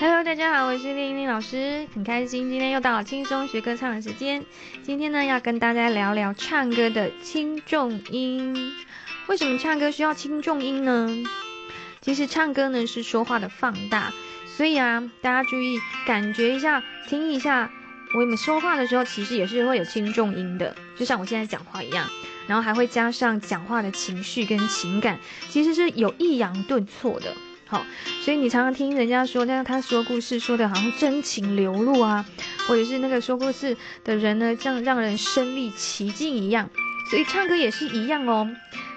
Hello，大家好，我是练英老师，很开心今天又到了轻松学歌唱的时间。今天呢，要跟大家聊聊唱歌的轻重音。为什么唱歌需要轻重音呢？其实唱歌呢是说话的放大，所以啊，大家注意感觉一下，听一下，我们说话的时候其实也是会有轻重音的，就像我现在讲话一样，然后还会加上讲话的情绪跟情感，其实是有抑扬顿挫的。好，所以你常常听人家说，那他说故事说的好像真情流露啊，或者是那个说故事的人呢，像让人身临其境一样。所以唱歌也是一样哦，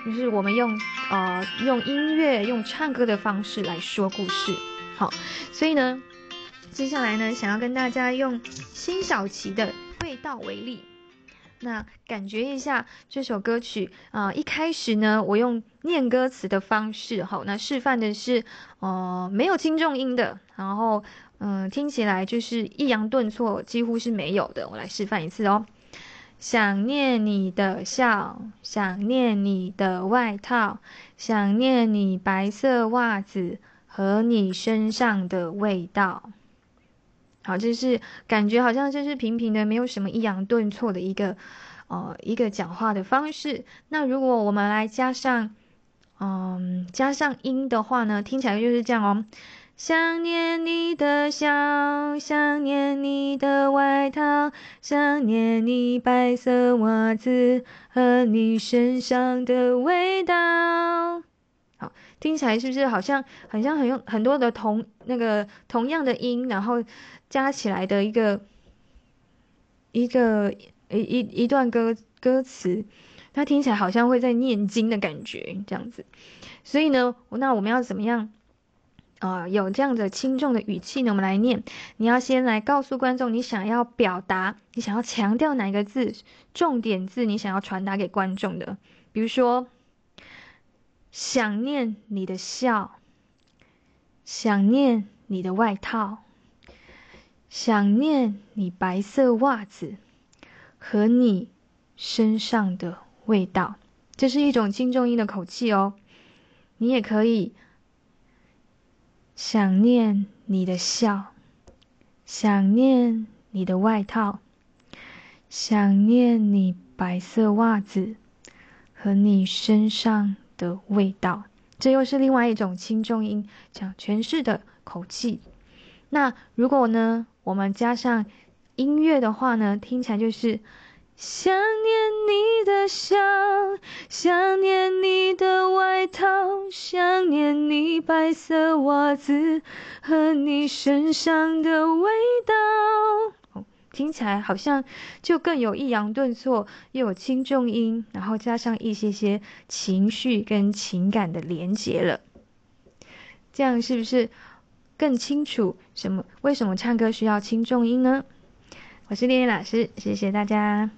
就是我们用呃用音乐用唱歌的方式来说故事。好，所以呢，接下来呢，想要跟大家用辛晓琪的味道为例。那感觉一下这首歌曲啊、一开始呢，我用念歌词的方式，好，那示范的是，呃，没有轻重音的，然后，嗯、听起来就是抑扬顿挫几乎是没有的。我来示范一次哦。想念你的笑，想念你的外套，想念你白色袜子和你身上的味道。好，就是感觉好像就是平平的，没有什么抑扬顿挫的一个，呃，一个讲话的方式。那如果我们来加上，嗯，加上音的话呢，听起来就是这样哦。想念你的笑，想念你的外套，想念你白色袜子和你身上的味道。听起来是不是好像很像很用很多的同那个同样的音，然后加起来的一个一个一一一段歌歌词，它听起来好像会在念经的感觉这样子。所以呢，那我们要怎么样啊、有这样的轻重的语气呢？我们来念，你要先来告诉观众你想要表达，你想要强调哪一个字，重点字，你想要传达给观众的，比如说。想念你的笑，想念你的外套，想念你白色袜子和你身上的味道。这是一种轻重音的口气哦。你也可以想念你的笑，想念你的外套，想念你白色袜子和你身上的味道，这又是另外一种轻重音讲诠释的口气。那如果呢，我们加上音乐的话呢，听起来就是想念你的笑，想念你的外套，想念你白色袜子和你身上的味道。听起来好像就更有抑扬顿挫，又有轻重音，然后加上一些些情绪跟情感的连结了。这样是不是更清楚什么？为什么唱歌需要轻重音呢？我是练练老师，谢谢大家。